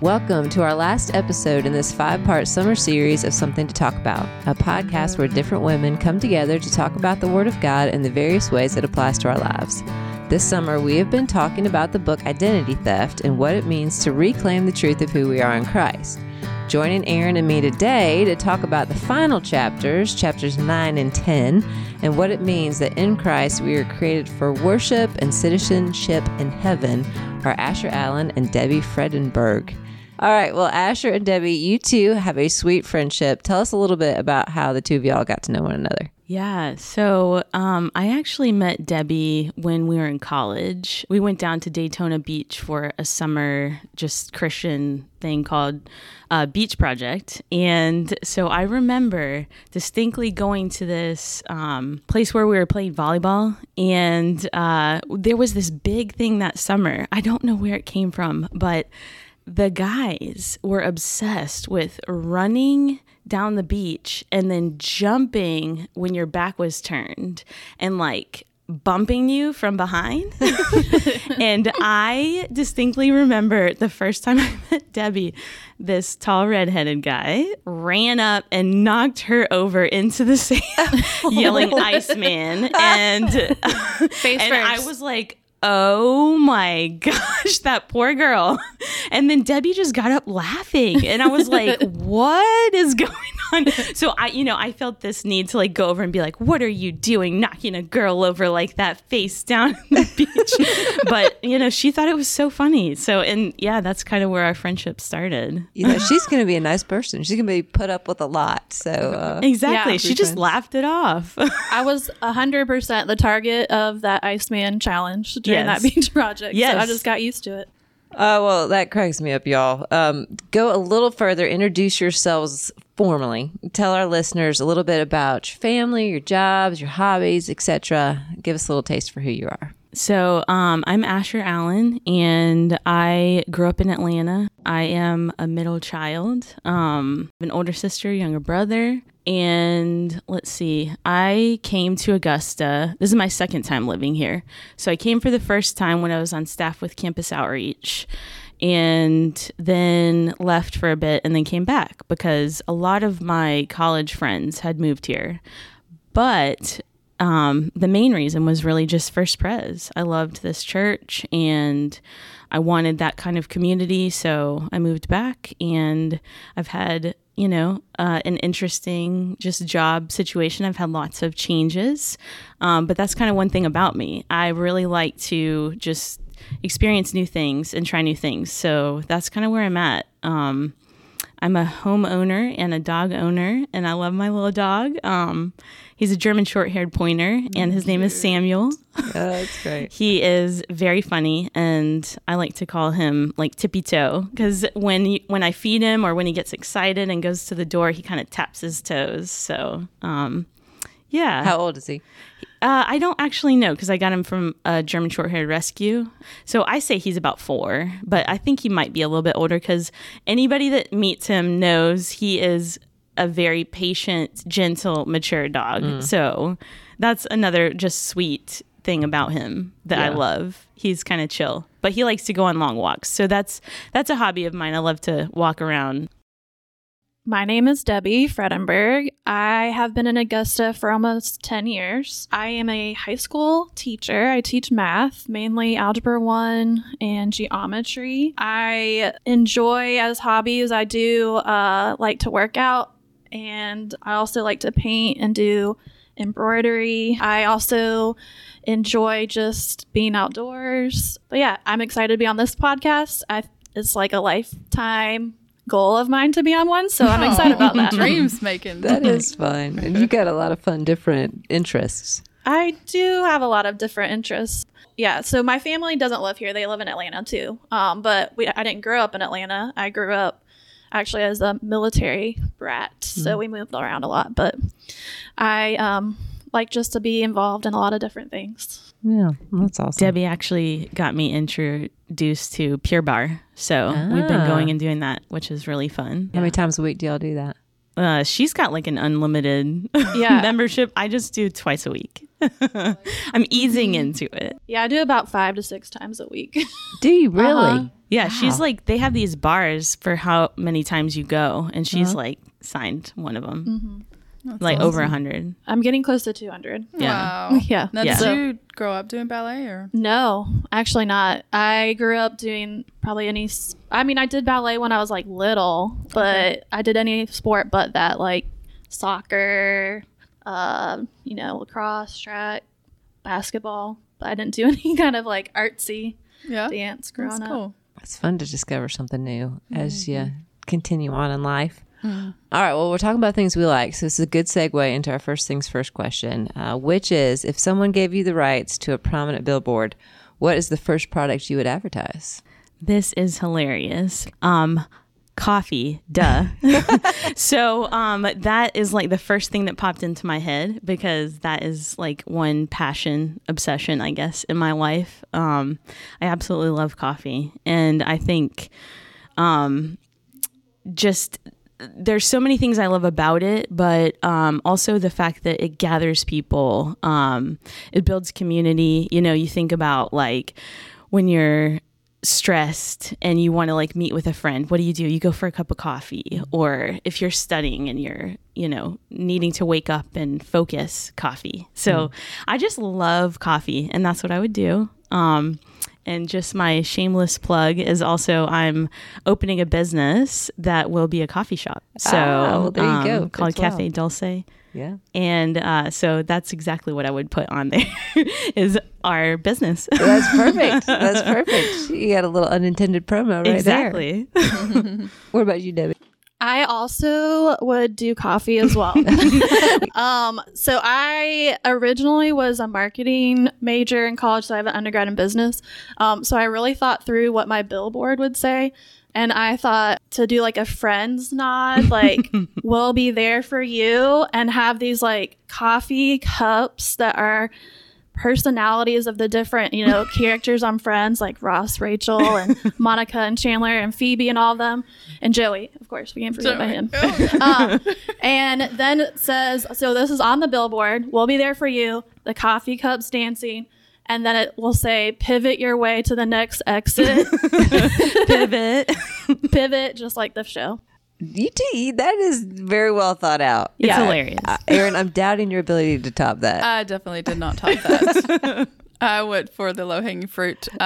Welcome to our last episode in this five part summer series of Something to Talk About, a podcast where different women come together to talk about the Word of God and the various ways it applies to our lives. This summer, we have been talking about the book Identity Theft and what it means to reclaim the truth of who we are in Christ. Joining Aaron and me today to talk about the final chapters, chapters 9 and 10, and what it means that in Christ we are created for worship and citizenship in heaven are Asher Allen and Debbie Fredenberg. All right, well, Asher and Debbie, you two have a sweet friendship. Tell us a little bit about how the two of y'all got to know one another. Yeah. So um, I actually met Debbie when we were in college. We went down to Daytona Beach for a summer just Christian thing called uh, Beach Project. And so I remember distinctly going to this um, place where we were playing volleyball. And uh, there was this big thing that summer. I don't know where it came from, but the guys were obsessed with running down the beach and then jumping when your back was turned and like bumping you from behind. and I distinctly remember the first time I met Debbie, this tall redheaded guy ran up and knocked her over into the sand, yelling Iceman. And, Face and first. I was like, Oh my gosh, that poor girl. And then Debbie just got up laughing. And I was like, what is going on? So I, you know, I felt this need to like go over and be like, what are you doing knocking a girl over like that face down on the beach? But, you know, she thought it was so funny. So, and yeah, that's kind of where our friendship started. You know, she's going to be a nice person. She's going to be put up with a lot. So, uh, Exactly. Yeah. she just friends. laughed it off. I was 100% the target of that Iceman challenge during Yes. that beach project. So Yes. I just got used to it. Oh, well, that cracks me up, y'all. Um, go a little further, introduce yourselves formally. Tell our listeners a little bit about your family, your jobs, your hobbies, etc. Give us a little taste for who you are. So, um, I'm Asher Allen, and I grew up in Atlanta. I am a middle child, um, an older sister, younger brother, and let's see. I came to Augusta. This is my second time living here. So I came for the first time when I was on staff with Campus Outreach, and then left for a bit, and then came back because a lot of my college friends had moved here, but um, the main reason was really just First Pres. I loved this church and I wanted that kind of community. So I moved back and I've had, you know, uh, an interesting just job situation. I've had lots of changes. Um, but that's kind of one thing about me. I really like to just experience new things and try new things. So that's kind of where I'm at. Um, I'm a homeowner and a dog owner, and I love my little dog. Um, he's a German short haired pointer, and his name is Samuel. Oh, that's great. He is very funny, and I like to call him like tippy toe because when when I feed him or when he gets excited and goes to the door, he kind of taps his toes. So, um, yeah. How old is he? Uh, I don't actually know because I got him from a German short haired rescue. So I say he's about four, but I think he might be a little bit older because anybody that meets him knows he is a very patient, gentle, mature dog. So that's another just sweet thing about him that I love. He's kind of chill, but he likes to go on long walks. So that's that's a hobby of mine. I love to walk around. My name is Debbie Fredenberg. I have been in Augusta for almost 10 years. I am a high school teacher. I teach math, mainly Algebra 1 and geometry. I enjoy as hobbies, I do uh, like to work out, and I also like to paint and do embroidery. I also enjoy just being outdoors. But yeah, I'm excited to be on this podcast. I, it's like a lifetime goal of mine to be on one, so I'm excited about that. Dreams making. That is fun. And you got a lot of fun, different interests. I do have a lot of different interests. Yeah, so my family doesn't live here; they live in Atlanta too. Um, but we, I didn't grow up in Atlanta. I grew up actually as a military brat, so we moved around a lot. But I um, like just to be involved in a lot of different things. Yeah, that's awesome. Debbie actually got me introduced to Pure Barre. So we've been Ah. going and doing that, which is really fun. How many times a week do y'all do that? Uh, she's got like an unlimited Yeah. membership. I just do twice a week. I'm easing into it. Yeah, I do about five to six times a week. Do you really? Uh-huh. Yeah, she's like they have these bars for how many times you go, and she's like signed one of them, like over a hundred. I'm getting close to 200. Yeah. Wow. Yeah. Now, Yeah. did you grow up doing ballet or? No, actually not. I grew up doing probably any. I mean, I did ballet when I was like little, but I did any sport but that, like soccer, uh, you know, lacrosse, track, basketball. But I didn't do any kind of like artsy Yeah. dance growing That's up. cool. It's fun to discover something new as you continue on in life. All right. Well, we're talking about things we like. So, this is a good segue into our first things first question, uh, which is if someone gave you the rights to a prominent billboard, what is the first product you would advertise? This is hilarious. Um, coffee, duh. so um, that is like the first thing that popped into my head because that is like one passion, obsession, I guess, in my life. Um, I absolutely love coffee, and I think um, just there's so many things I love about it, but um, also the fact that it gathers people. Um, it builds community. You know, you think about like when you're stressed and you want to like meet with a friend what do you do you go for a cup of coffee or if you're studying and you're you know needing to wake up and focus coffee so i just love coffee and that's what i would do um and just my shameless plug is also I'm opening a business that will be a coffee shop. So Ah, well, there you um, go. called As well. Cafe Dulce. Yeah. And uh, so that's exactly what I would put on there is our business. That's perfect. That's perfect. You got a little unintended promo right exactly. there. What about you, Debbie? I also would do coffee as well. um, so I originally was a marketing major in college, so I have an undergrad in business. Um, so I really thought through what my billboard would say. And I thought to do like a friends nod, like we'll be there for you and have these like coffee cups that are personalities of the different, you know, characters on Friends, like Ross, Rachel, and Monica and Chandler and Phoebe and all of them, and Joey, of course, we can't forget about him. um, and then it says, so this is on the billboard. We'll be there for you. The coffee cups dancing. And then it will say, pivot your way to the next exit. Pivot. pivot, just like the show. You do. That is very well thought out. It's Yeah. hilarious. Uh, Aaron, I'm doubting your ability to top that. I definitely did not top that. I went for the low hanging fruit. Um,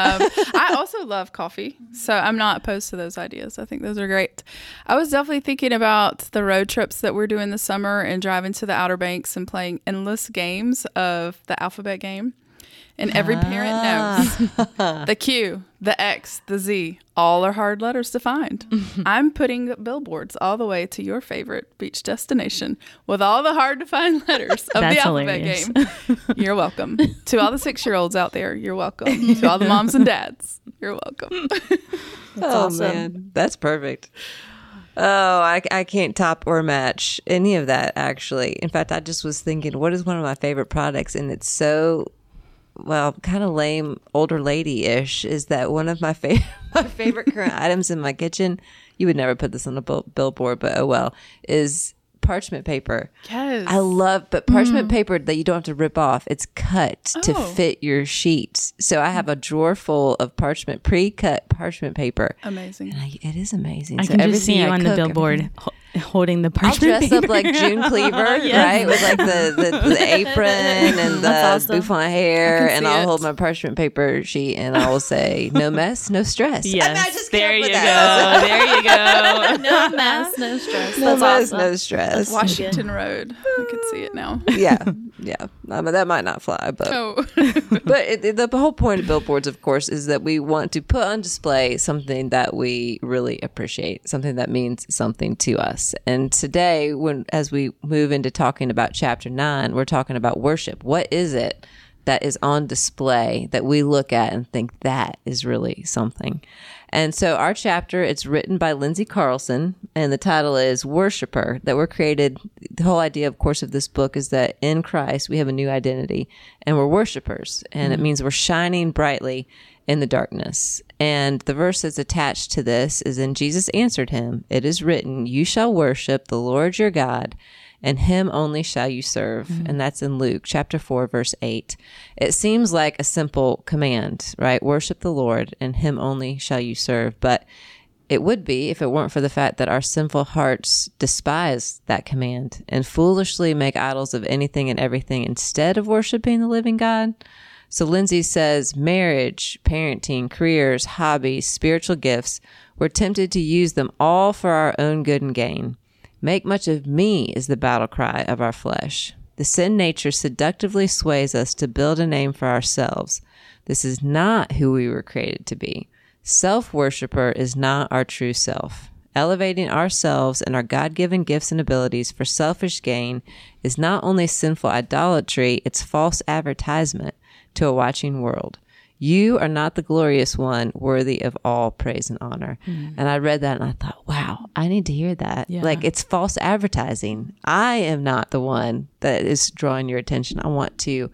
I also love coffee, so I'm not opposed to those ideas. I think those are great. I was definitely thinking about the road trips that we're doing this summer and driving to the Outer Banks and playing endless games of the alphabet game. And every parent knows ah. the Q, the X, the Z, all are hard letters to find. I'm putting billboards all the way to your favorite beach destination with all the hard to find letters of That's the alphabet hilarious. game. You're welcome. to all the six year olds out there, you're welcome. to all the moms and dads, you're welcome. oh awesome. man, that's perfect. Oh, I, I can't top or match any of that actually. In fact, I just was thinking, what is one of my favorite products, and it's so well, kind of lame, older lady ish. Is that one of my favorite my favorite current items in my kitchen? You would never put this on a bill- billboard, but oh well. Is parchment paper. Yes. I love, but parchment mm. paper that you don't have to rip off. It's cut to Oh. fit your sheets. So I have a drawer full of parchment, pre-cut parchment paper. Amazing. And I, it is amazing. I So can just see you I on the billboard everything- ho- holding the I'll parchment dress up like June Cleaver, right? With like the, the, the apron and the That's awesome. bouffant hair, and I'll it. hold my parchment paper sheet, and I will say, "No mess, no stress." I mean, I just there you with go. There you go. No mess, no stress. No That's mess, awesome. no stress. Washington Road. I could see it now. yeah, yeah. Uh, I mean, that might not fly, but Oh. but it, it- the whole point of billboards, of course, is that we want to put on display something that we really appreciate, something that means something to us. And today, when as we move into talking about chapter nine, we're talking about worship. What is it that is on display that we look at and think that is really something? And so our chapter, it's written by Lindsay Carlson, and the title is Worshipper. That we're created. The whole idea, of course, of this book is that in Christ we have a new identity, and we're worshipers, and it mm-hmm. means we're shining brightly in the darkness. And the verse that's attached to this is in Jesus answered him, It is written, You shall worship the Lord your God, and him only shall you serve. Mm-hmm. And that's in Luke chapter 4, verse 8. It seems like a simple command, right? Worship the Lord, and him only shall you serve. But it would be if it weren't for the fact that our sinful hearts despise that command and foolishly make idols of anything and everything instead of worshiping the living God. So Lindsay says marriage, parenting, careers, hobbies, spiritual gifts, we're tempted to use them all for our own good and gain. Make much of me is the battle cry of our flesh. The sin nature seductively sways us to build a name for ourselves. This is not who we were created to be. Self worshiper is not our true self. Elevating ourselves and our God given gifts and abilities for selfish gain is not only sinful idolatry, it's false advertisement to a watching world. You are not the glorious one worthy of all praise and honor. Hmm. And I read that and I thought, wow, I need to hear that. Yeah. Like it's false advertising. I am not the one that is drawing your attention. I want to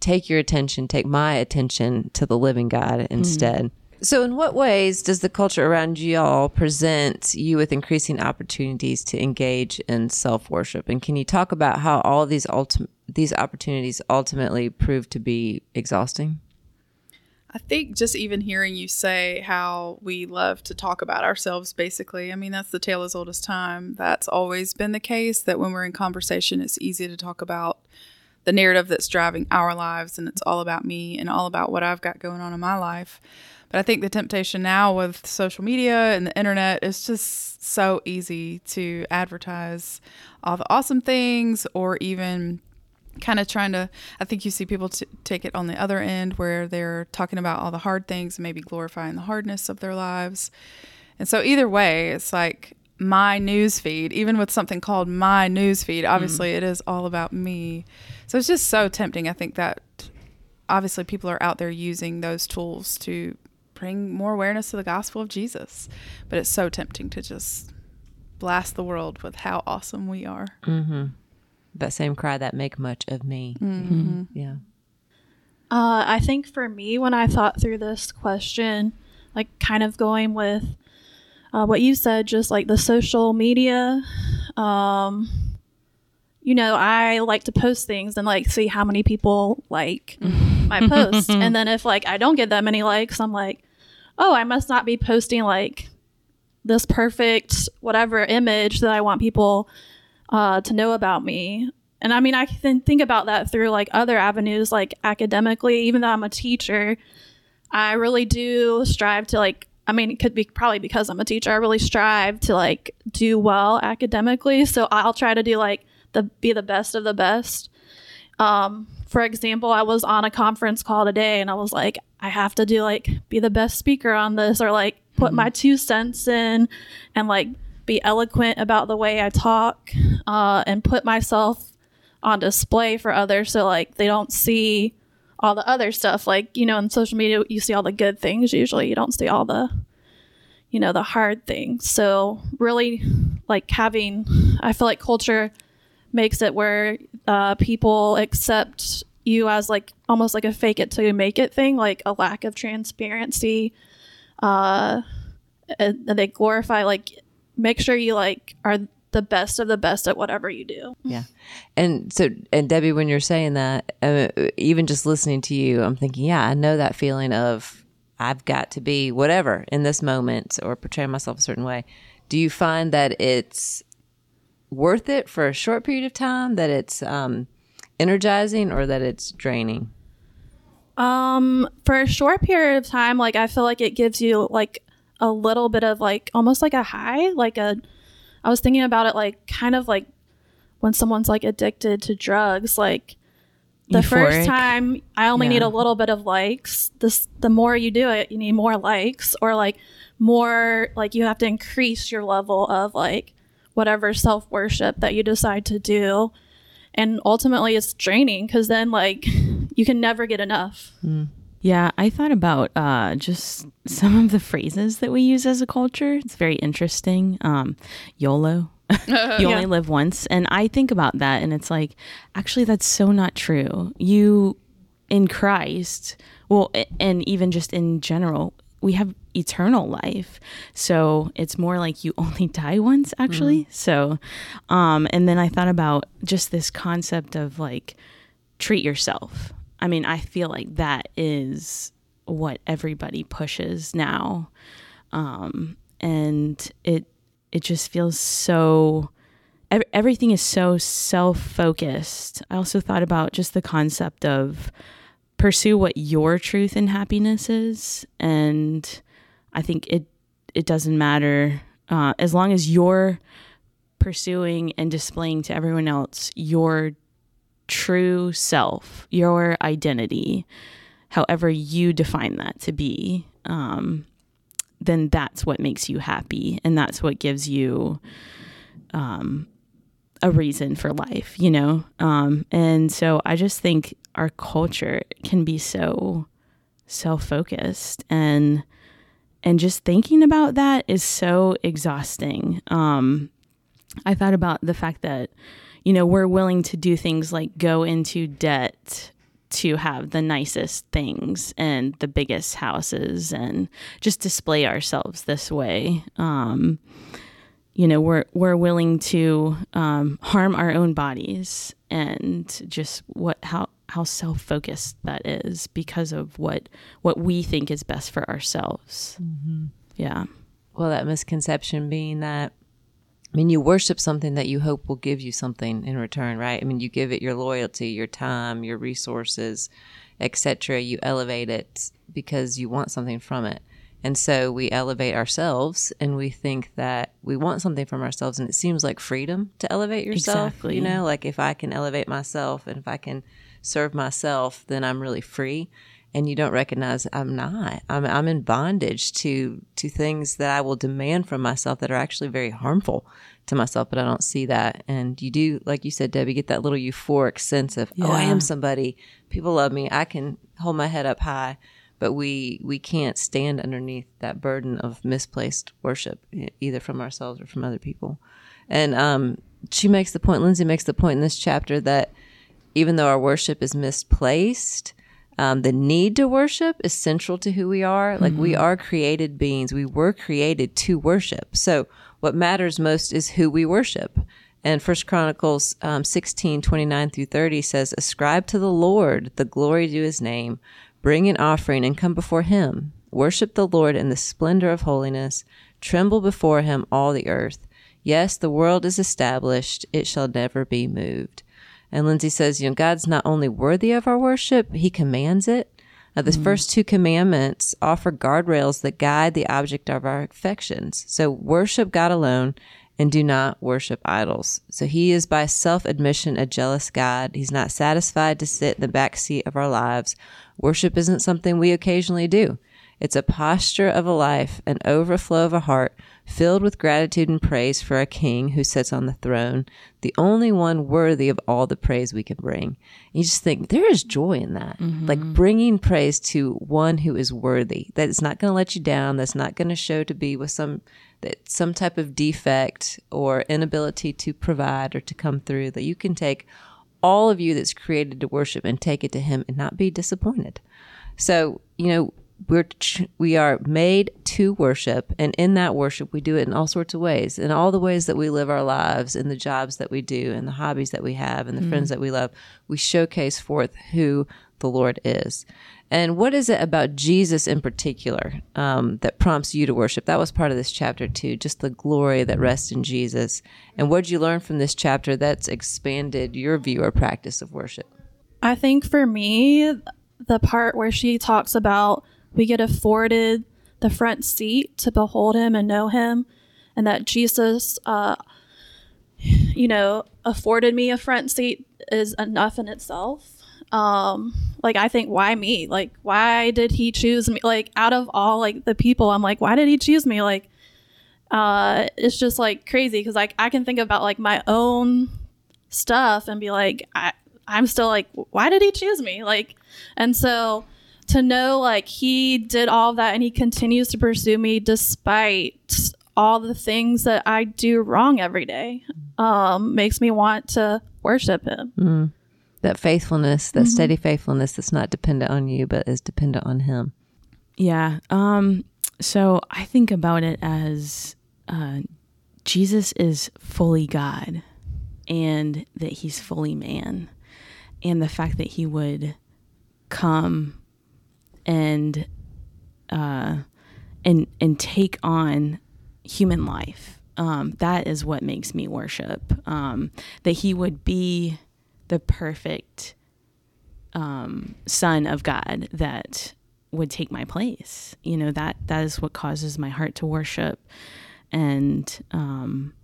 take your attention, take my attention to the living God hmm. instead. So, in what ways does the culture around you all present you with increasing opportunities to engage in self worship? And can you talk about how all these ultim- these opportunities ultimately prove to be exhausting? I think just even hearing you say how we love to talk about ourselves, basically, I mean, that's the tale as old as time. That's always been the case that when we're in conversation, it's easy to talk about the narrative that's driving our lives and it's all about me and all about what I've got going on in my life. But I think the temptation now with social media and the internet is just so easy to advertise all the awesome things or even kind of trying to i think you see people t- take it on the other end where they're talking about all the hard things and maybe glorifying the hardness of their lives. And so either way it's like my news feed even with something called my news feed mm. obviously it is all about me. So it's just so tempting i think that obviously people are out there using those tools to bring more awareness to the gospel of jesus. But it's so tempting to just blast the world with how awesome we are mm-hmm. That same cry that make much of me. Yeah. Uh, I think for me, when I thought through this question, like kind of going with uh, what you said, just like the social media, um, you know, I like to post things and like see how many people like my post. and then if like I don't get that many likes, I'm like, oh, I must not be posting like this perfect whatever image that I want people uh, to know about me. And I mean, I can think about that through like other avenues, like academically, even though I'm a teacher, I really do strive to like, I mean, it could be probably because I'm a teacher. I really strive to like do well academically. So I'll try to do like the, be the best of the best. Um, for example, I was on a conference call today and I was like, I have to do like be the best speaker on this or like put my two cents in and like be eloquent about the way I talk uh, and put myself on display for others so like they don't see all the other stuff. Like you know in social media you see all the good things usually. You don't see all the you know the hard things. So really like having i feel like culture makes it where uh, people accept you as like almost like a fake it till you make it thing like a lack of transparency uh and and they glorify like make sure you like are the best of the best at whatever you do Yeah. And so, and Debbie, when you're saying that, uh, even just listening to you, I'm thinking, yeah, I know that feeling of I've got to be whatever in this moment or portray myself a certain way. Do you find that it's worth it for a short period of time, that it's um, energizing, or that it's draining? Um, for a short period of time, like I feel like it gives you like a little bit of like almost like a high, like a. I was thinking about it like kind of like when someone's like addicted to drugs, like the Euphoric. first time I only need a little bit of likes. This the more you do it, you need more likes or like more like you have to increase your level of like whatever self worship that you decide to do. And ultimately it's draining because then like you can never get enough. Hmm. Yeah, I thought about uh, just some of the phrases that we use as a culture. It's very interesting. Um, YOLO. you Yeah. only live once. And I think about that and it's like, actually, that's so not true. You, in Christ, well, and even just in general, we have eternal life. So it's more like you only die once, actually. So, um, and then I thought about just this concept of like, treat yourself. I mean, I feel like that is what everybody pushes now. Um, and it it just feels so ev- everything is so self-focused. I also thought about just the concept of pursue what your truth and happiness is and I think it it doesn't matter uh, as long as you're pursuing and displaying to everyone else your true self, your identity, however you define that to be, um, then that's what makes you happy. And that's what gives you um, a reason for life, you know? Um, and so I just think our culture can be so self focused and and just thinking about that is so exhausting. Um, I thought about the fact that you know, we're willing to do things like go into debt to have the nicest things and the biggest houses and just display ourselves this way. Um, you know, we're we're willing to um, harm our own bodies and just what how how self focused that is because of what what we think is best for ourselves. Yeah. Well, that misconception being that, I mean, you worship something that you hope will give you something in return, right? I mean, you give it your loyalty, your time, your resources, etc. You elevate it because you want something from it. And so we elevate ourselves and we think that we want something from ourselves. And it seems like freedom to elevate yourself. Exactly. You know, like if I can elevate myself and if I can serve myself, then I'm really free. And you don't recognize I'm not. I'm, I'm in bondage to to things that I will demand from myself that are actually very harmful to myself, but I don't see that. And you do, like you said, Debbie, get that little euphoric sense of, oh, I am somebody. People love me. I can hold my head up high but we we can't stand underneath that burden of misplaced worship either from ourselves or from other people and um, she makes the point lindsay makes the point in this chapter that even though our worship is misplaced um, the need to worship is central to who we are like we are created beings we were created to worship so what matters most is who we worship and First Chronicles um, 16, 29 through 30 says, Ascribe to the Lord the glory to his name. Bring an offering and come before him. Worship the Lord in the splendor of holiness. Tremble before him, all the earth. Yes, the world is established. It shall never be moved. And Lindsay says, you know, God's not only worthy of our worship, he commands it. Uh, the first two commandments offer guardrails that guide the object of our affections. So worship God alone and do not worship idols. So he is by self admission a jealous God. He's not satisfied to sit in the back seat of our lives. Worship isn't something we occasionally do. It's a posture of a life, an overflow of a heart filled with gratitude and praise for a king who sits on the throne, the only one worthy of all the praise we can bring. You just think there is joy in that. Mm-hmm. Like bringing praise to one who is worthy. That's not going to let you down. That's not going to show to be with some that some type of defect or inability to provide or to come through that you can take all of you that's created to worship and take it to him and not be disappointed. So, you know, we're we are made to worship and in that worship we do it in all sorts of ways in all the ways that we live our lives in the jobs that we do and the hobbies that we have and the friends that we love we showcase forth who the lord is. And what is it about jesus in particular um, that prompts you to worship? That was part of this chapter too just the glory that rests in jesus. And what did you learn from this chapter that's expanded your view or practice of worship? I think for me, the part where she talks about we get afforded the front seat to behold him and know him, and that Jesus, uh, you know, afforded me a front seat is enough in itself. Um, like I think, why me? Like, why did he choose me? Like, out of all like the people, I'm like, why did he choose me? Like, uh, it's just like crazy because like I can think about like my own stuff and be like, I, I'm still like, why did he choose me? Like, and so to know like he did all of that and he continues to pursue me despite all the things that I do wrong every day um, makes me want to worship him. That faithfulness, that steady faithfulness that's not dependent on you, but is dependent on him. Yeah. Um, so I think about it as uh, Jesus is fully God and that he's fully man. And the fact that he would come and uh, and and take on human life. Um, that is what makes me worship. Um, that he would be the perfect um, son of God that would take my place. You know that that is what causes my heart to worship, and um,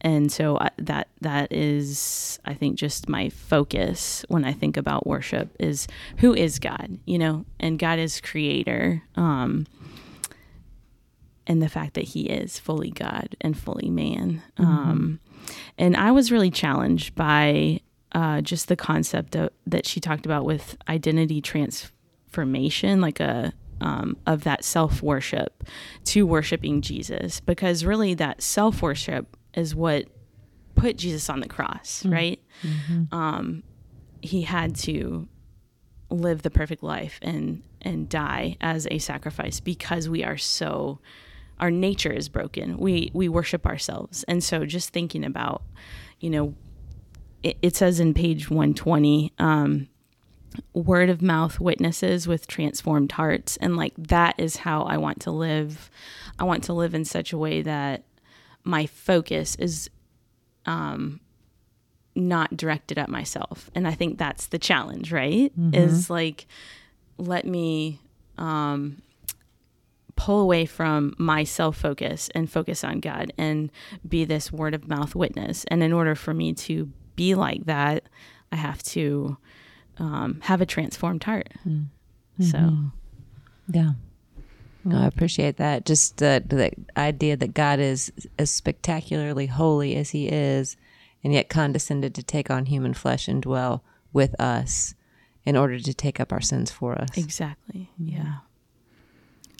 and so I, that that is I think just my focus when I think about worship is who is God, you know, and God is creator. Um, and the fact that he is fully God and fully man. Um, and I was really challenged by uh, just the concept of, that she talked about with identity transformation, like a um, of that self worship to worshiping Jesus, because really that self worship is what put Jesus on the cross, right? Um, he had to live the perfect life and and die as a sacrifice because we are so our nature is broken. We we worship ourselves, and so just thinking about, you know, it, it says in page one twenty, um, word of mouth witnesses with transformed hearts, and like that is how I want to live. I want to live in such a way that my focus is um, not directed at myself, and I think that's the challenge, right? Is like let me um, pull away from my self focus and focus on God and be this word of mouth witness. And in order for me to be like that, I have to um, have a transformed heart. So, Yeah. No, I appreciate that. Just the, the idea that God is as spectacularly holy as He is, and yet condescended to take on human flesh and dwell with us in order to take up our sins for us. exactly. Mm-hmm. Yeah.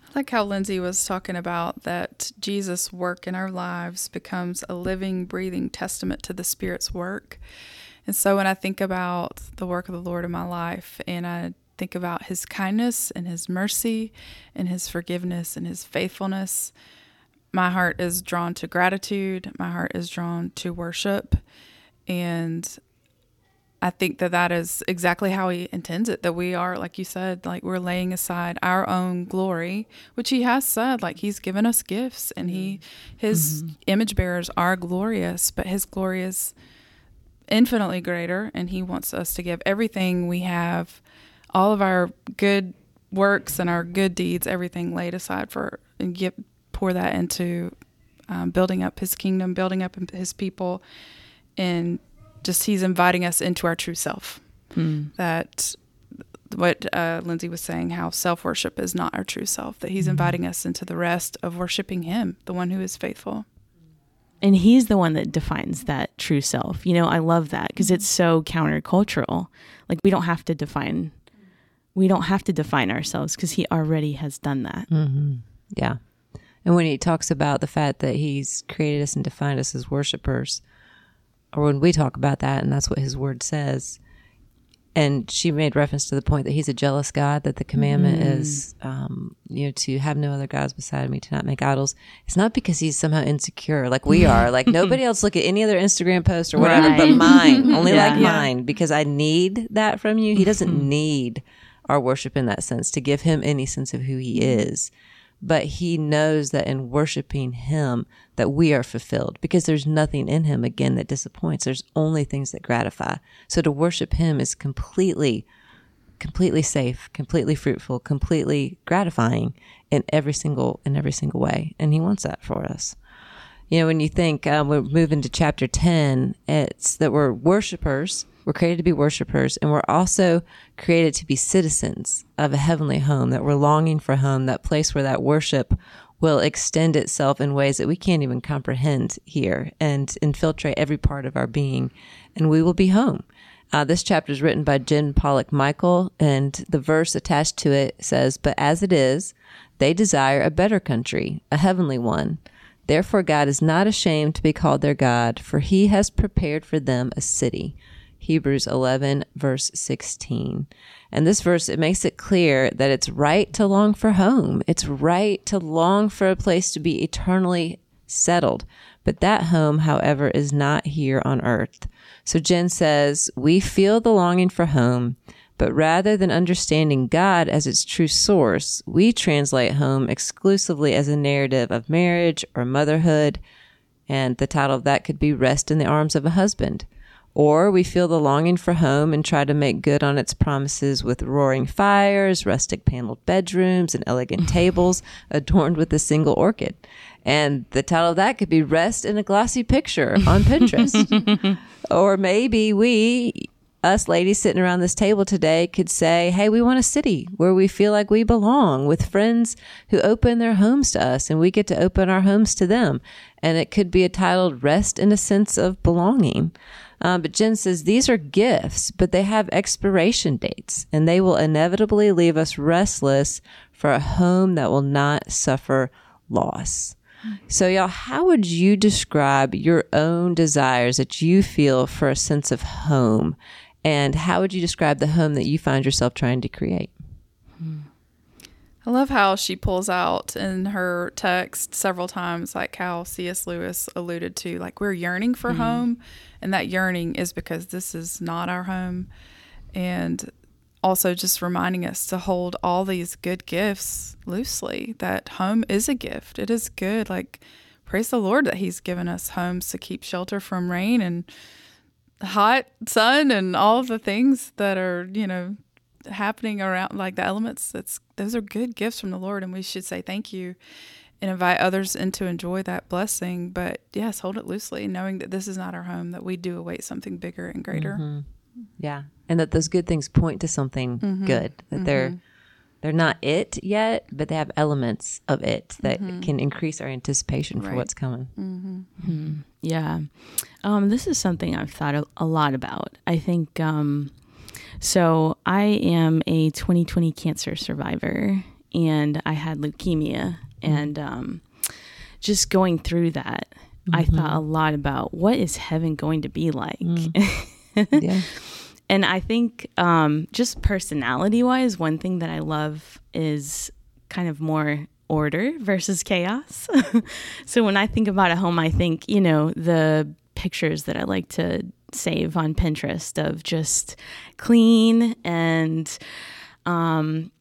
I like how Lindsay was talking about that Jesus' work in our lives becomes a living, breathing testament to the Spirit's work. And so when I think about the work of the Lord in my life and I think about his kindness and his mercy and his forgiveness and his faithfulness, my heart is drawn to gratitude. My heart is drawn to worship. And I think that that is exactly how he intends it. That we are, like you said, like we're laying aside our own glory, which he has said, like he's given us gifts and he, mm-hmm. his mm-hmm. image bearers are glorious, but his glory is infinitely greater. And he wants us to give everything we have, all of our good works and our good deeds, everything laid aside for and get pour that into um, building up his kingdom, building up his people, and just he's inviting us into our true self. That what uh, Lindsay was saying, how self worship is not our true self, that he's inviting us into the rest of worshiping him, the one who is faithful. And he's the one that defines that true self. You know, I love that because it's so countercultural. Like we don't have to define we don't have to define ourselves because he already has done that. Mm-hmm. Yeah. And when he talks about the fact that he's created us and defined us as worshipers, or when we talk about that, and that's what his word says, and she made reference to the point that he's a jealous God, that the commandment mm. is, um, you know, to have no other gods beside me, to not make idols. It's not because he's somehow insecure like we are. Like nobody else look at any other Instagram post or whatever but mine, only Yeah. like mine, because I need that from you. He doesn't mm-hmm. need our worship in that sense to give him any sense of who he mm-hmm. is. But he knows that in worshiping him that we are fulfilled because there's nothing in him again that disappoints. There's only things that gratify. So to worship him is completely completely safe completely fruitful completely gratifying in every single in every single way. And he wants that for us you know when you think um, we're moving to chapter 10 it's that we're worshipers we're created to be worshipers and we're also created to be citizens of a heavenly home that we're longing for home that place where that worship will extend itself in ways that we can't even comprehend here and infiltrate every part of our being and we will be home Uh, this chapter is written by Jen Pollock Michael, and the verse attached to it says, But as it is, they desire a better country, a heavenly one. Therefore, God is not ashamed to be called their God, for he has prepared for them a city. Hebrews 11, verse 16. And this verse, it makes it clear that it's right to long for home. It's right to long for a place to be eternally settled. But that home, however, is not here on earth. So Jen says, We feel the longing for home, but rather than understanding God as its true source, we translate home exclusively as a narrative of marriage or motherhood. And the title of that could be Rest in the Arms of a Husband. Or we feel the longing for home and try to make good on its promises with roaring fires, rustic paneled bedrooms, and elegant tables adorned with a single orchid. And the title of that could be Rest in a Glossy Picture on Pinterest. or maybe we, us ladies sitting around this table today, could say, Hey, we want a city where we feel like we belong with friends who open their homes to us and we get to open our homes to them. And it could be a titled Rest in a Sense of Belonging. Uh, but Jen says these are gifts, but they have expiration dates and they will inevitably leave us restless for a home that will not suffer loss. So, y'all, how would you describe your own desires that you feel for a sense of home? And how would you describe the home that you find yourself trying to create? I love how she pulls out in her text several times, like how C.S. Lewis alluded to, like we're yearning for mm-hmm. home, and that yearning is because this is not our home. And also just reminding us to hold all these good gifts loosely that home is a gift it is good like praise the lord that he's given us homes to keep shelter from rain and hot sun and all the things that are you know happening around like the elements that's those are good gifts from the lord and we should say thank you and invite others in to enjoy that blessing but yes hold it loosely knowing that this is not our home that we do await something bigger and greater mm-hmm. Yeah. And that those good things point to something mm-hmm. good. That mm-hmm. they're they're not it yet, but they have elements of it that mm-hmm. can increase our anticipation for right. what's coming. Mm-hmm. Mm-hmm. Yeah. Um, this is something I've thought a, lot about. I think um, so. I am a 2020 cancer survivor, and I had leukemia, mm-hmm. and um, just going through that, I thought mm-hmm. a lot about what is heaven going to be like. Mm. yeah. and I think um, just personality wise, one thing that I love is kind of more order versus chaos. so when I think about a home, I think, you know, the pictures that I like to save on Pinterest of just clean and um,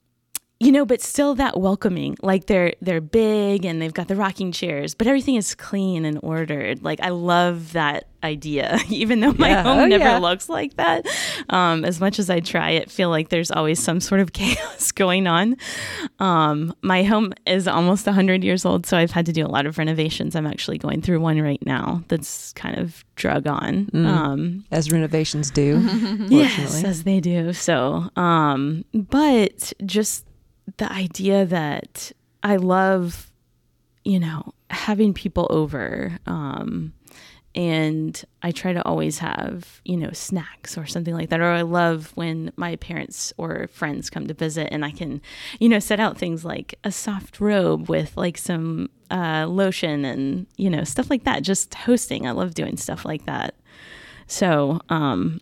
you know, but still that welcoming. Like they're they're big and they've got the rocking chairs, but everything is clean and ordered. Like I love that idea, even though my yeah. home oh, never yeah. looks like that. Um, as much as I try it, feel like there's always some sort of chaos going on. Um, my home is almost 100 years old, so I've had to do a lot of renovations. I'm actually going through one right now that's kind of drug on. Mm. Um, as renovations do. yes, as they do. So, um, but just the idea that I love, you know, having people over. Um, and I try to always have, you know, snacks or something like that. Or I love when my parents or friends come to visit and I can, you know, set out things like a soft robe with like some uh, lotion and, you know, stuff like that. Just hosting. I love doing stuff like that. So, um,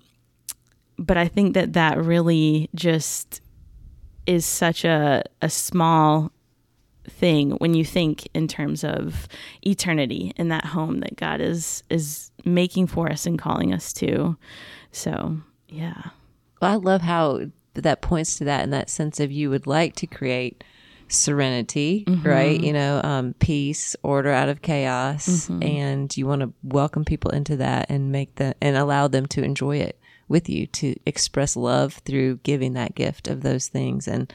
but I think that that really just is such a, a small thing when you think in terms of eternity in that home that God is is making for us and calling us to. So, yeah. Well, I love how that points to that in that sense of you would like to create serenity, mm-hmm. right? You know, um, peace, order out of chaos, mm-hmm. and you want to welcome people into that and make them and allow them to enjoy it with you to express love through giving that gift of those things. And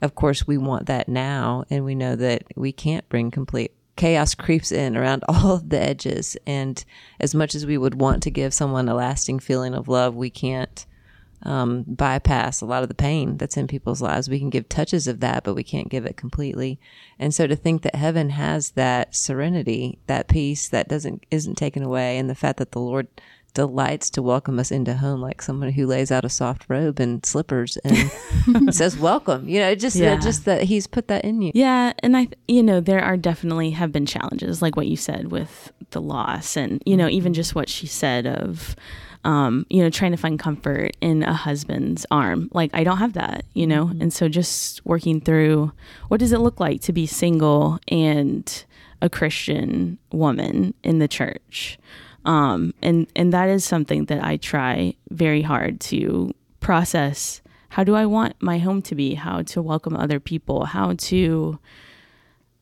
of course, we want that now, and we know that we can't bring complete chaos creeps in around all of the edges. And as much as we would want to give someone a lasting feeling of love, we can't um, bypass a lot of the pain that's in people's lives. We can give touches of that, but we can't give it completely. And so to think that heaven has that serenity, that peace that doesn't isn't taken away, and the fact that the Lord delights to welcome us into home like someone who lays out a soft robe and slippers and says welcome. You know just Yeah. just that he's put that in you. Yeah, and I, you know, there are definitely have been challenges, like what you said with the loss, and you know, even just what she said of, um, you know, trying to find comfort in a husband's arm. Like I don't have that, you know, and so just working through what does it look like to be single and a Christian woman in the church, um, and and that is something that I try very hard to process. How do I want my home to be? How to welcome other people? How to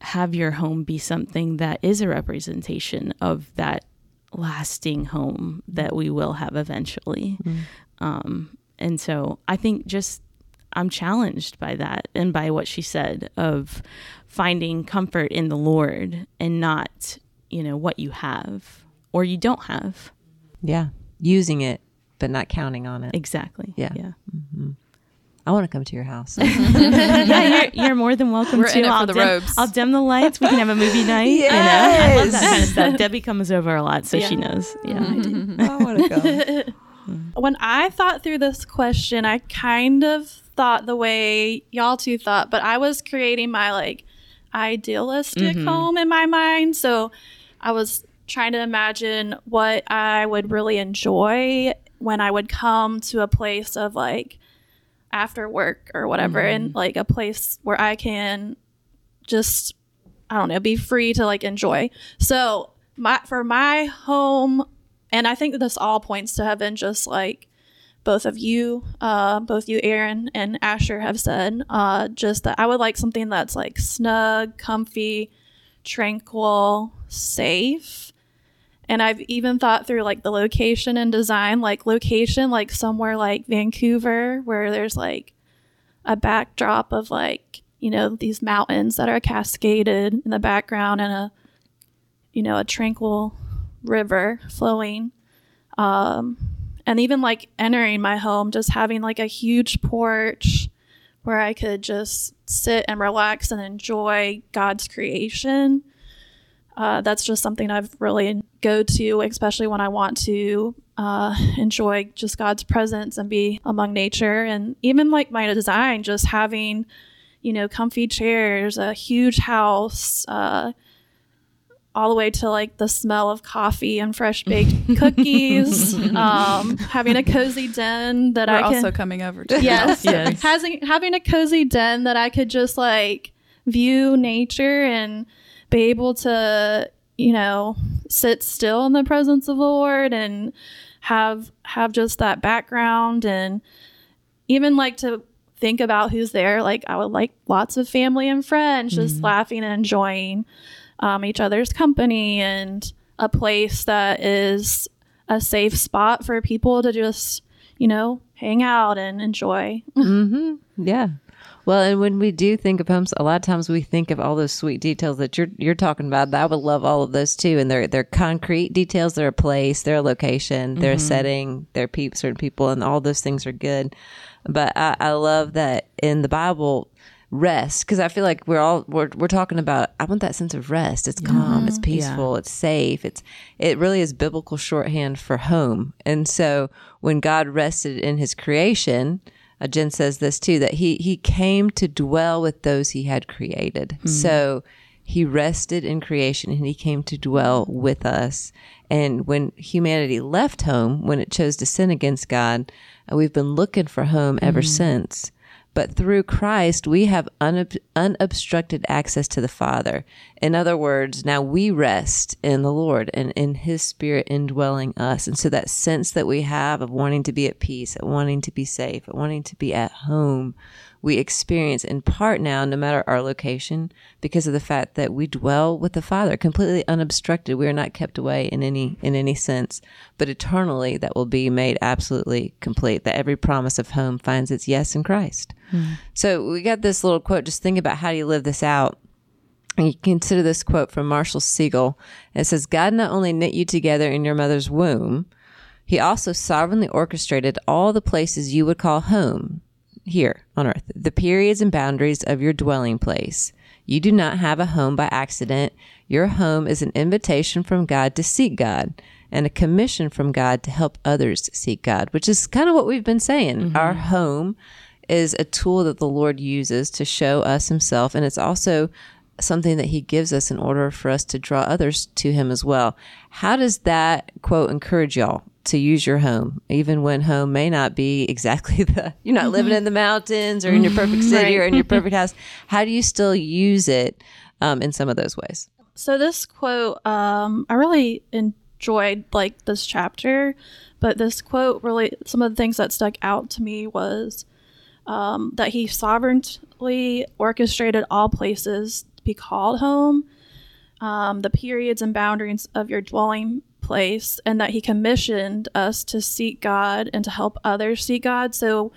have your home be something that is a representation of that lasting home that we will have eventually. Um, and so I think just I'm challenged by that and by what she said of finding comfort in the Lord and not, you know, what you have or you don't have. yeah using it but not counting on it Exactly. Yeah. Yeah. Mm-hmm. i want to come to your house yeah, you're, you're more than welcome We're to. in it for I'll the dim, robes. I'll dim the lights. We can have a movie night. You know, I love that kind of stuff. Debbie comes over a lot, so she knows. Yeah, I do. i want to go When I thought through this question, I kind of thought the way y'all two thought, but I was creating my like idealistic mm-hmm. home in my mind. So I was trying to imagine what I would really enjoy when I would come to a place of like after work or whatever, and like a place where I can just I don't know, be free to like enjoy. So my for my home, and I think that this all points to heaven, just like both of you, uh, both you, Aaron and Asher, have said. Uh, just that I would like something that's like snug, comfy, tranquil, safe. And I've even thought through like the location and design, like location, like somewhere like Vancouver, where there's like a backdrop of like you know these mountains that are cascaded in the background and a you know a tranquil river flowing. Um and even like entering my home just having like a huge porch where i could just sit and relax and enjoy god's creation uh, that's just something i've really go to especially when i want to uh, enjoy just god's presence and be among nature and even like my design just having you know, comfy chairs, a huge house, uh, all the way to like the smell of coffee and fresh baked cookies, um, having a cozy den that We're I can. also coming over to yes, Yes. having having a cozy den that I could just like view nature and be able to, you know, sit still in the presence of the Lord and have have just that background and even like to think about who's there. Like I would like lots of family and friends just laughing and enjoying um, each other's company and a place that is a safe spot for people to just, you know, hang out and enjoy. Yeah. Well, and when we do think of homes, a lot of times we think of all those sweet details that you're you're talking about. I would love all of those too, and they're they're concrete details. They're a place, they're a location, they're a mm-hmm. setting, they're pe- certain people, and all those things are good. But I, I love that in the Bible, rest because I feel like we're all we're we're talking about. I want that sense of rest. It's calm, it's peaceful, it's safe. It's it really is biblical shorthand for home. And so when God rested in His creation. Uh, Jen says this too that he he came to dwell with those he had created. So he rested in creation and he came to dwell with us. And when humanity left home, when it chose to sin against God, uh, we've been looking for home ever since. But through Christ, we have unob- unobstructed access to the Father. In other words, now we rest in the Lord and in His Spirit indwelling us. And so that sense that we have of wanting to be at peace, of wanting to be safe, of wanting to be at home, we experience in part now, no matter our location, because of the fact that we dwell with the Father, completely unobstructed. We are not kept away in any in any sense, but eternally that will be made absolutely complete. That every promise of home finds its yes in Christ. Hmm. So we got this little quote. Just think about how do you live this out. And you consider this quote from Marshall Segal. It says, God not only knit you together in your mother's womb, he also sovereignly orchestrated all the places you would call home here on earth, the periods and boundaries of your dwelling place. You do not have a home by accident. Your home is an invitation from God to seek God. and a commission from God to help others seek God, which is kind of what we've been saying. Mm-hmm. Our home is a tool that the Lord uses to show us Himself, and it's also something that He gives us in order for us to draw others to Him as well. How does that quote encourage y'all to use your home, even when home may not be exactly the, you're not mm-hmm. living in the mountains or in your perfect city right. or in your perfect house. How do you still use it um, in some of those ways? So this quote, um, I really enjoyed like this chapter, but this quote really, some of the things that stuck out to me was um, that he sovereignly orchestrated all places be called home, um, the periods and boundaries of your dwelling place and that he commissioned us to seek God and to help others seek God. So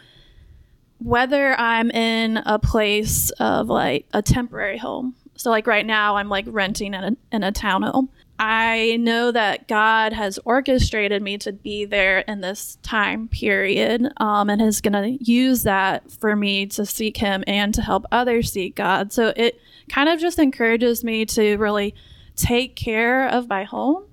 whether I'm in a place of like a temporary home, so like right now I'm like renting in a, in a townhome. I know that God has orchestrated me to be there in this time period um, and is going to use that for me to seek Him and to help others seek God. So it kind of just encourages me to really take care of my home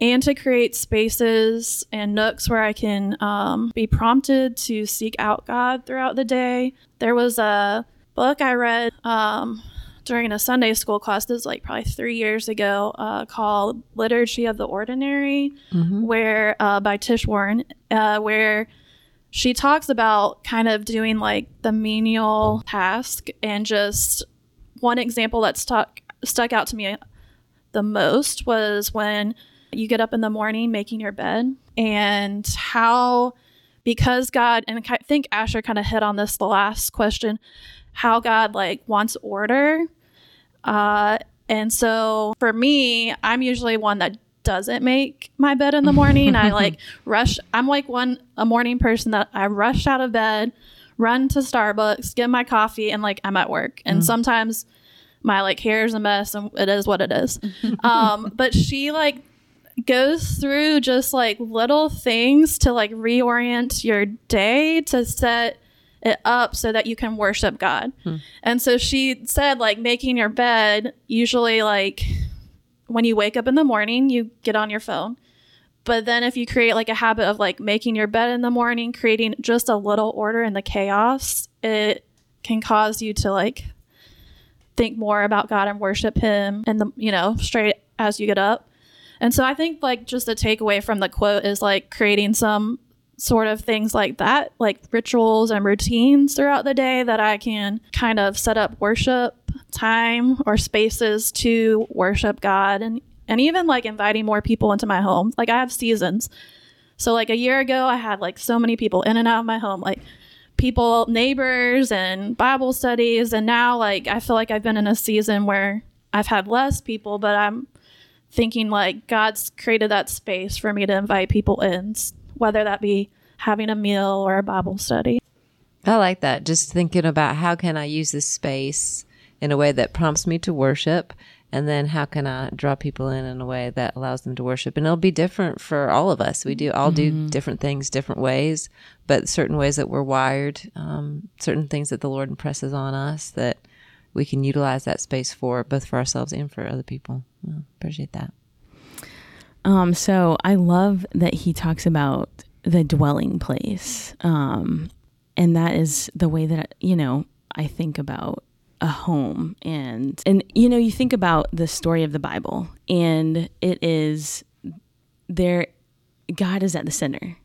and to create spaces and nooks where I can um, be prompted to seek out God throughout the day. There was a book I read um, during a Sunday school class, this was like probably three years ago, uh, called Liturgy of the Ordinary, mm-hmm. where uh, by Tish Warren, uh, where she talks about kind of doing like the menial task and just one example that stuck stuck out to me the most was when you get up in the morning making your bed and how because God and I think Asher kind of hit on this the last question how God like wants order. Uh and so for me I'm usually one that doesn't make my bed in the morning. I like rush I'm like one a morning person that I rush out of bed run to Starbucks get my coffee and like I'm at work. And mm. sometimes my like hair is a mess and it is what it is. Um but she like goes through just like little things to like reorient your day to set it up so that you can worship God. Hmm. And so she said, like, making your bed, usually, like, when you wake up in the morning, you get on your phone. But then if you create like a habit of like making your bed in the morning, creating just a little order in the chaos, it can cause you to like think more about God and worship Him and the, you know, straight as you get up. And so I think like just the takeaway from the quote is like creating some sort of things like that, like rituals and routines throughout the day that I can kind of set up worship time or spaces to worship God and and even like inviting more people into my home. Like I have seasons. So like a year ago I had like so many people in and out of my home like people neighbors and Bible studies and now like I feel like I've been in a season where I've had less people but I'm thinking like God's created that space for me to invite people in, whether that be having a meal or a Bible study. I like that. Just thinking about how can I use this space in a way that prompts me to worship and then how can I draw people in in a way that allows them to worship? And it'll be different for all of us. We do all do mm-hmm. different things different ways, but certain ways that we're wired, um, certain things that the Lord impresses on us that we can utilize that space for both for ourselves and for other people. Appreciate that. Um, so I love that he talks about the dwelling place. Um, and that is the way that, you know, I think about a home and and you know you think about the story of the bible and it is there god is at the center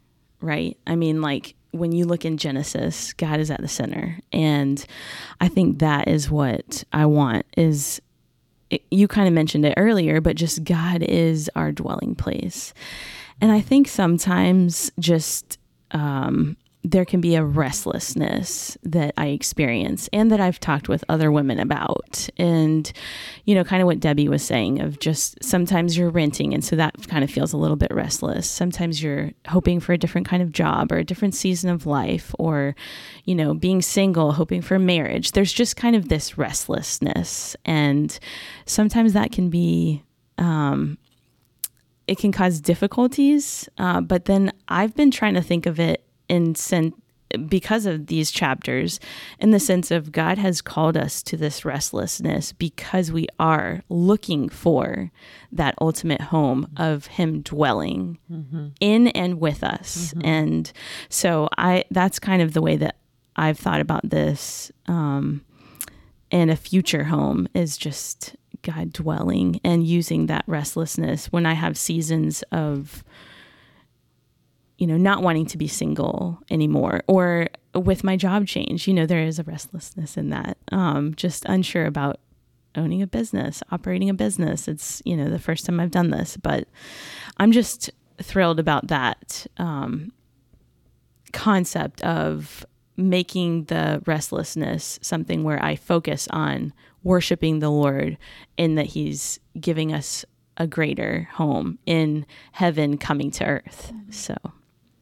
right i mean like when you look in Genesis, God is at the center. And I think that is what I want is you kind of mentioned it earlier, but just God is our dwelling place. And I think sometimes just um, there can be a restlessness that I experience and that I've talked with other women about. And, you know, kind of what Debbie was saying of just sometimes you're renting, and so that kind of feels a little bit restless. Sometimes you're hoping for a different kind of job or a different season of life, or, you know, being single, hoping for marriage. There's just kind of this restlessness. And sometimes that can be, um, it can cause difficulties. Uh, but then I've been trying to think of it in sen- because of these chapters in the sense of God has called us to this restlessness because we are looking for that ultimate home of him dwelling mm-hmm. in and with us. Mm-hmm. And so I that's kind of the way that I've thought about this um and a future home is just God dwelling and using that restlessness when I have seasons of you know, not wanting to be single anymore or with my job change, you know, there is a restlessness in that. Um, just unsure about owning a business, operating a business. It's, you know, the first time I've done this, but I'm just thrilled about that um, concept of making the restlessness something where I focus on worshiping the Lord in that He's giving us a greater home in heaven coming to earth. So.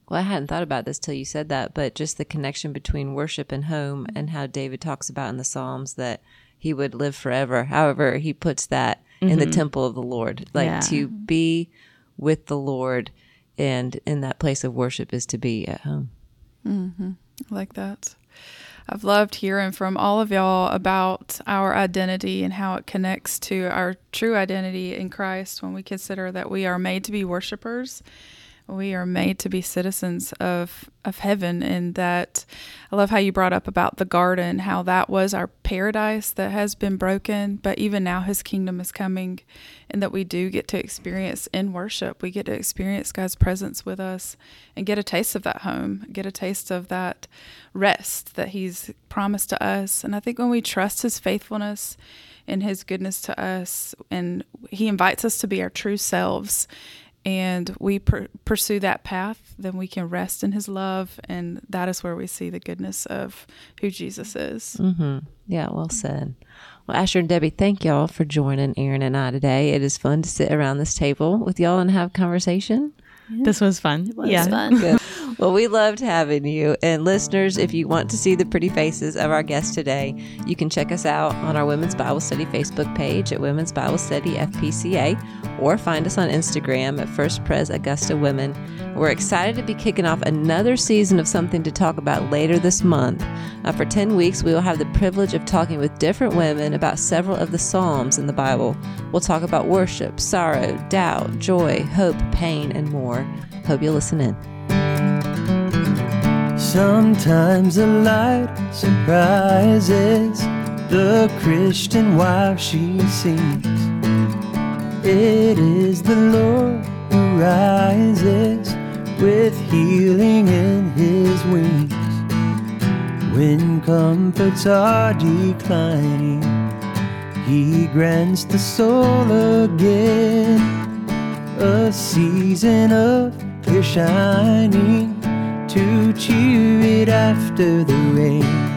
Well, I hadn't thought about this till you said that, but just the connection between worship and home and how David talks about in the Psalms that he would live forever. However, he puts that mm-hmm. in the mm-hmm. temple of the Lord. Like yeah. to be with the Lord and in that place of worship is to be at home. Mm-hmm. I like that. I've loved hearing from all of y'all about our identity and how it connects to our true identity in Christ when we consider that we are made to be worshipers we are made to be citizens of of heaven and that I love how you brought up about the garden how that was our paradise that has been broken but even now his kingdom is coming and that we do get to experience in worship. We get to experience God's presence with us and get a taste of that home get a taste of that rest that he's promised to us. And I think when we trust his faithfulness and his goodness to us and he invites us to be our true selves and we per- pursue that path, then we can rest in His love, and that is where we see the goodness of who Jesus is. Mm-hmm. Yeah, well said. Well, Asher and Debbie, thank y'all for joining Aaron and I today. It is fun to sit around this table with y'all and have conversation. This was fun. It was yeah. fun. Good. Well, we loved having you. And listeners, if you want to see the pretty faces of our guests today, you can check us out on our Women's Bible Study Facebook page at Women's Bible Study FPCA or find us on Instagram at First Pres Augusta Women. We're excited to be kicking off another season of something to talk about later this month. Uh, for 10 weeks, we will have the privilege of talking with different women about several of the Psalms in the Bible. We'll talk about worship, sorrow, doubt, joy, hope, pain, and more. Hope you'll listen in. Sometimes the light surprises the Christian wife she sees. It is the Lord who rises with healing in his wings. When comforts are declining, he grants the soul again a season of clear shining to cheer it after the rain.